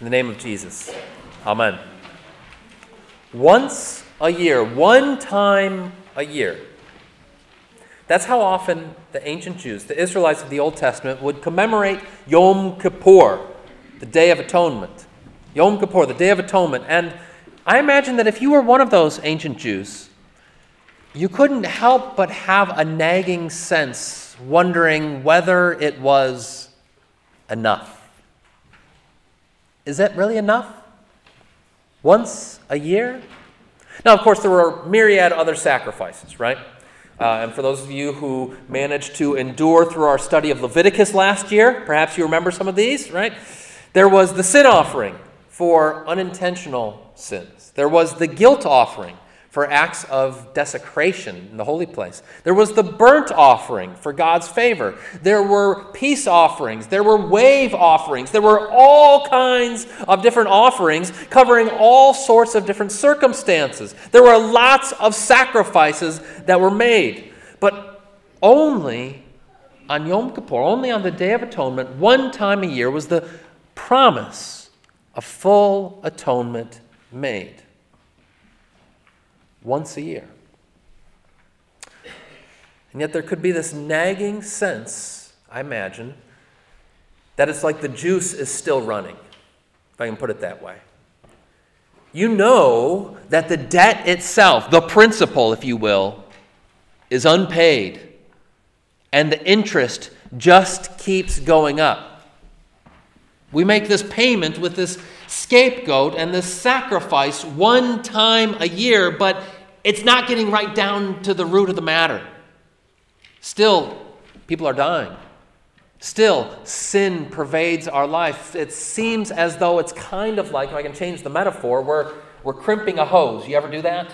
the name of Jesus. Amen. Once a year, one time a year. That's how often the ancient Jews, the Israelites of the Old Testament, would commemorate Yom Kippur, the Day of Atonement. Yom Kippur, the Day of Atonement. And I imagine that if you were one of those ancient Jews, you couldn't help but have a nagging sense, wondering whether it was enough. Is that really enough? Once a year? Now, of course, there were myriad other sacrifices, right? Uh, and for those of you who managed to endure through our study of Leviticus last year, perhaps you remember some of these, right? There was the sin offering for unintentional sins, there was the guilt offering for acts of desecration in the holy place. There was the burnt offering for God's favor. There were peace offerings. There were wave offerings. There were all kinds of different offerings covering all sorts of different circumstances. There were lots of sacrifices that were made. But only on Yom Kippur, only on the Day of Atonement, one time a year was the promise of full atonement made once a year. And yet there could be this nagging sense, I imagine, that it's like the juice is still running, if I can put it that way. You know that the debt itself, the principal, if you will, is unpaid, and the interest just keeps going up. We make this payment with this scapegoat and this sacrifice one time a year, but it's not getting right down to the root of the matter. Still, people are dying. Still, sin pervades our life. It seems as though it's kind of like, if I can change the metaphor, we're, we're crimping a hose. You ever do that?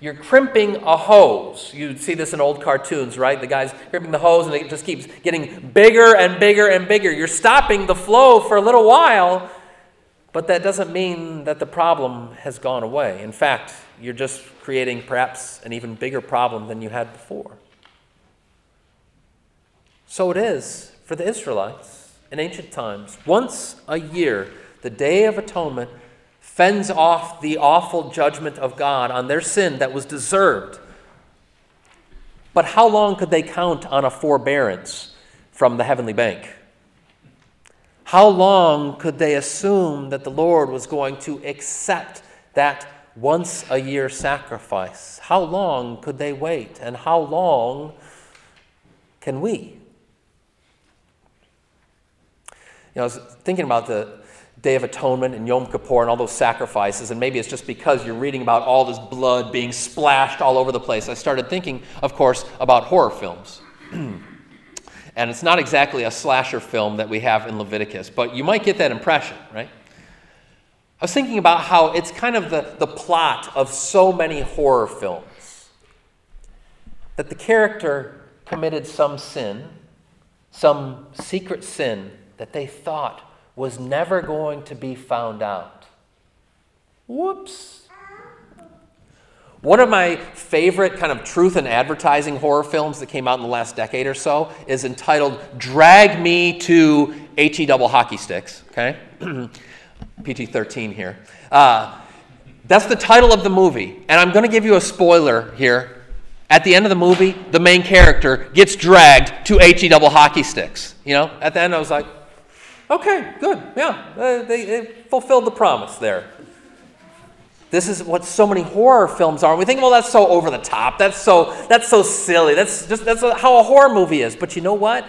You're crimping a hose. You see this in old cartoons, right? The guy's crimping the hose and it just keeps getting bigger and bigger and bigger. You're stopping the flow for a little while, but that doesn't mean that the problem has gone away. In fact, you're just creating perhaps an even bigger problem than you had before. So it is for the Israelites in ancient times. Once a year, the Day of Atonement fends off the awful judgment of God on their sin that was deserved. But how long could they count on a forbearance from the heavenly bank? How long could they assume that the Lord was going to accept that once a year sacrifice? How long could they wait? And how long can we? You know, I was thinking about the Day of Atonement and Yom Kippur and all those sacrifices, and maybe it's just because you're reading about all this blood being splashed all over the place. I started thinking, of course, about horror films. and it's not exactly a slasher film that we have in Leviticus, but you might get that impression, right? I was thinking about how it's kind of the, the plot of so many horror films that the character committed some sin, some secret sin that they thought was never going to be found out. Whoops. One of my favorite kind of truth and advertising horror films that came out in the last decade or so is entitled Drag Me to HE Double Hockey Sticks, okay? PG 13 here. Uh, that's the title of the movie. And I'm going to give you a spoiler here. At the end of the movie, the main character gets dragged to HE double hockey sticks. You know, at the end, I was like, okay, good. Yeah, uh, they, they fulfilled the promise there. This is what so many horror films are. We think, well, that's so over the top. That's so that's so silly. That's just that's how a horror movie is. But you know what?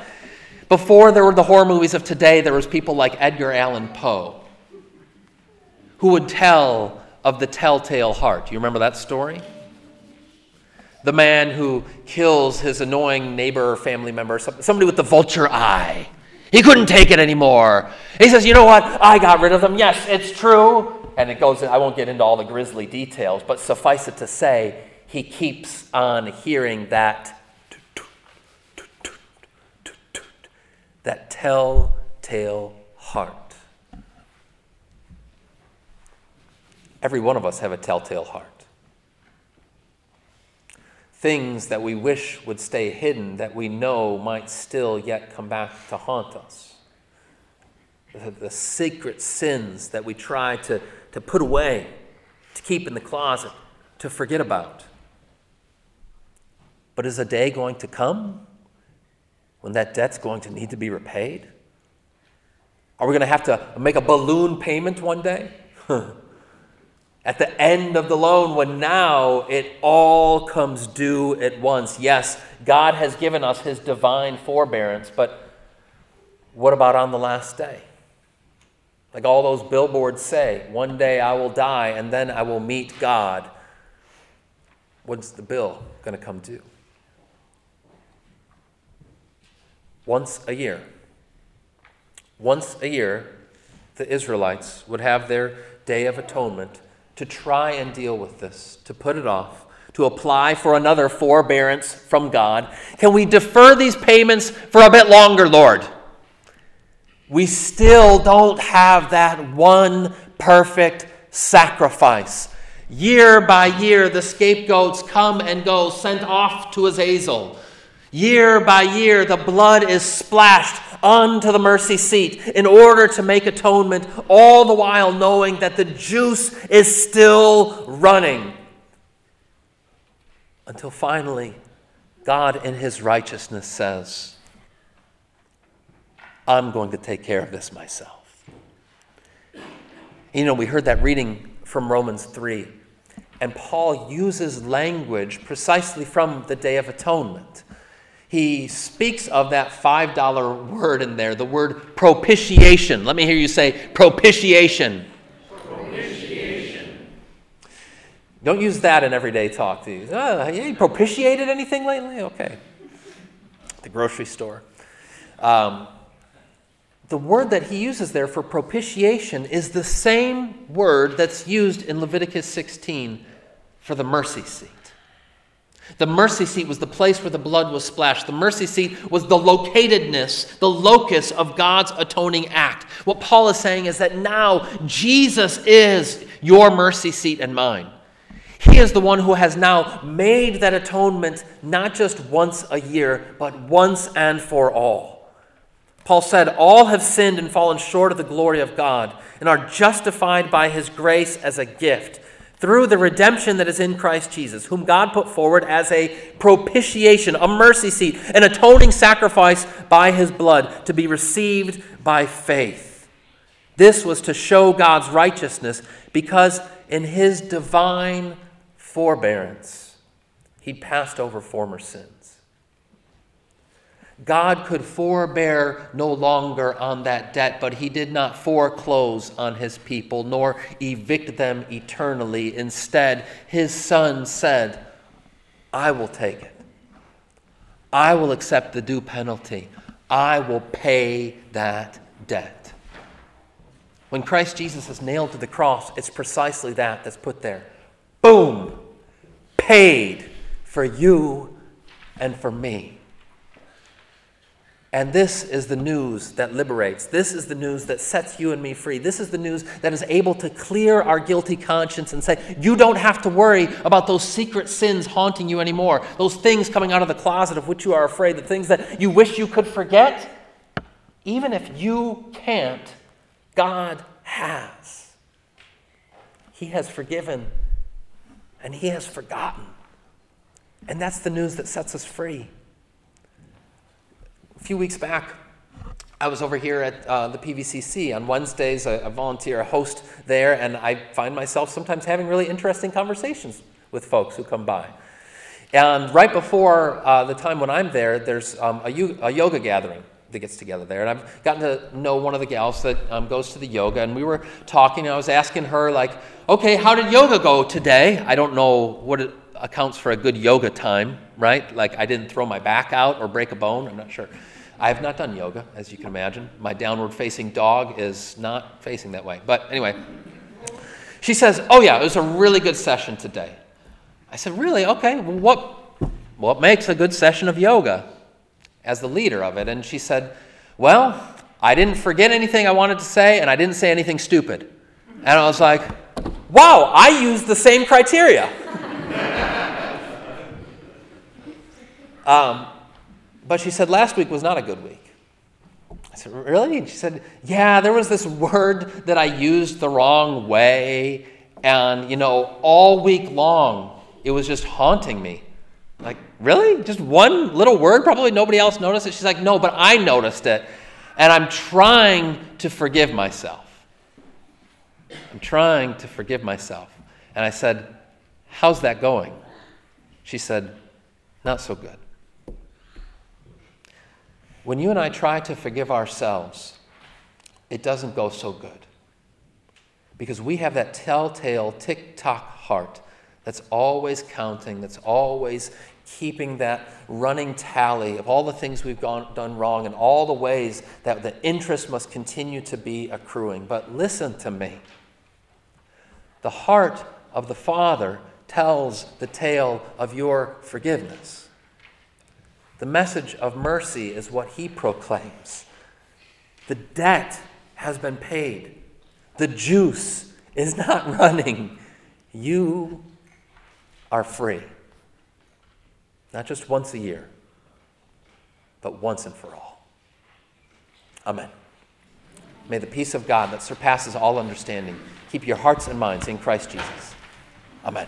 Before there were the horror movies of today, there was people like Edgar Allan Poe who would tell of the telltale heart. You remember that story? The man who kills his annoying neighbor or family member, somebody with the vulture eye. He couldn't take it anymore. He says, You know what? I got rid of them. Yes, it's true. And it goes, I won't get into all the grisly details, but suffice it to say, he keeps on hearing that that telltale heart. Every one of us have a telltale heart. Things that we wish would stay hidden that we know might still yet come back to haunt us. The, the secret sins that we try to, to put away, to keep in the closet, to forget about. But is a day going to come when that debt's going to need to be repaid? Are we going to have to make a balloon payment one day? at the end of the loan when now it all comes due at once. Yes, God has given us his divine forbearance, but what about on the last day? Like all those billboards say, one day I will die and then I will meet God. When's the bill going to come due? Once a year. Once a year, the Israelites would have their Day of Atonement to try and deal with this, to put it off, to apply for another forbearance from God. Can we defer these payments for a bit longer, Lord? We still don't have that one perfect sacrifice. Year by year, the scapegoats come and go, sent off to Azazel. Year by year, the blood is splashed onto the mercy seat in order to make atonement, all the while knowing that the juice is still running. Until finally, God in His righteousness says, I'm going to take care of this myself. You know, we heard that reading from Romans 3, and Paul uses language precisely from the Day of Atonement he speaks of that $5 word in there, the word propitiation. Let me hear you say propitiation. Propitiation. Don't use that in everyday talk. Do you? Oh, you propitiated anything lately? Okay. The grocery store. Um, the word that he uses there for propitiation is the same word that's used in Leviticus 16 for the mercy seat. The mercy seat was the place where the blood was splashed. The mercy seat was the locatedness, the locus of God's atoning act. What Paul is saying is that now Jesus is your mercy seat and mine. He is the one who has now made that atonement not just once a year, but once and for all. Paul said, All have sinned and fallen short of the glory of God and are justified by his grace as a gift through the redemption that is in Christ Jesus, whom God put forward as a propitiation, a mercy seat, an atoning sacrifice by his blood to be received by faith. This was to show God's righteousness because in his divine forbearance, he passed over former sins. God could forbear no longer on that debt, but he did not foreclose on his people, nor evict them eternally. Instead, his son said, I will take it. I will accept the due penalty. I will pay that debt. When Christ Jesus is nailed to the cross, it's precisely that that's put there. Boom! Paid for you and for me. And this is the news that liberates. This is the news that sets you and me free. This is the news that is able to clear our guilty conscience and say, you don't have to worry about those secret sins haunting you anymore, those things coming out of the closet of which you are afraid, the things that you wish you could forget. Even if you can't, God has. He has forgiven and He has forgotten. And that's the news that sets us free. A few weeks back, I was over here at uh, the PVCC on Wednesdays. I volunteer, a host there, and I find myself sometimes having really interesting conversations with folks who come by. And right before uh, the time when I'm there, there's um, a, a, yoga gathering that gets together there. And I've gotten to know one of the gals that um, goes to the yoga, and we were talking. And I was asking her, like, okay, how did yoga go today? I don't know what it accounts for a good yoga time, right? Like, I didn't throw my back out or break a bone. I'm not sure. I have not done yoga, as you can imagine. My downward facing dog is not facing that way. But anyway, she says, Oh, yeah, it was a really good session today. I said, Really? Okay. Well, what, what makes a good session of yoga as the leader of it? And she said, Well, I didn't forget anything I wanted to say, and I didn't say anything stupid. And I was like, Wow, I used the same criteria. um, but she said last week was not a good week. I said, Really? And she said, Yeah, there was this word that I used the wrong way. And, you know, all week long, it was just haunting me. Like, really? Just one little word? Probably nobody else noticed it. She's like, No, but I noticed it. And I'm trying to forgive myself. I'm trying to forgive myself. And I said, How's that going? She said, Not so good. When you and I try to forgive ourselves, it doesn't go so good. Because we have that telltale tick tock heart that's always counting, that's always keeping that running tally of all the things we've gone, done wrong and all the ways that the interest must continue to be accruing. But listen to me. The heart of the Father tells the tale of your forgiveness. The message of mercy is what he proclaims. The debt has been paid. The juice is not running. You are free. Not just once a year, but once and for all. Amen. May the peace of God that surpasses all understanding keep your hearts and minds in Christ Jesus. Amen.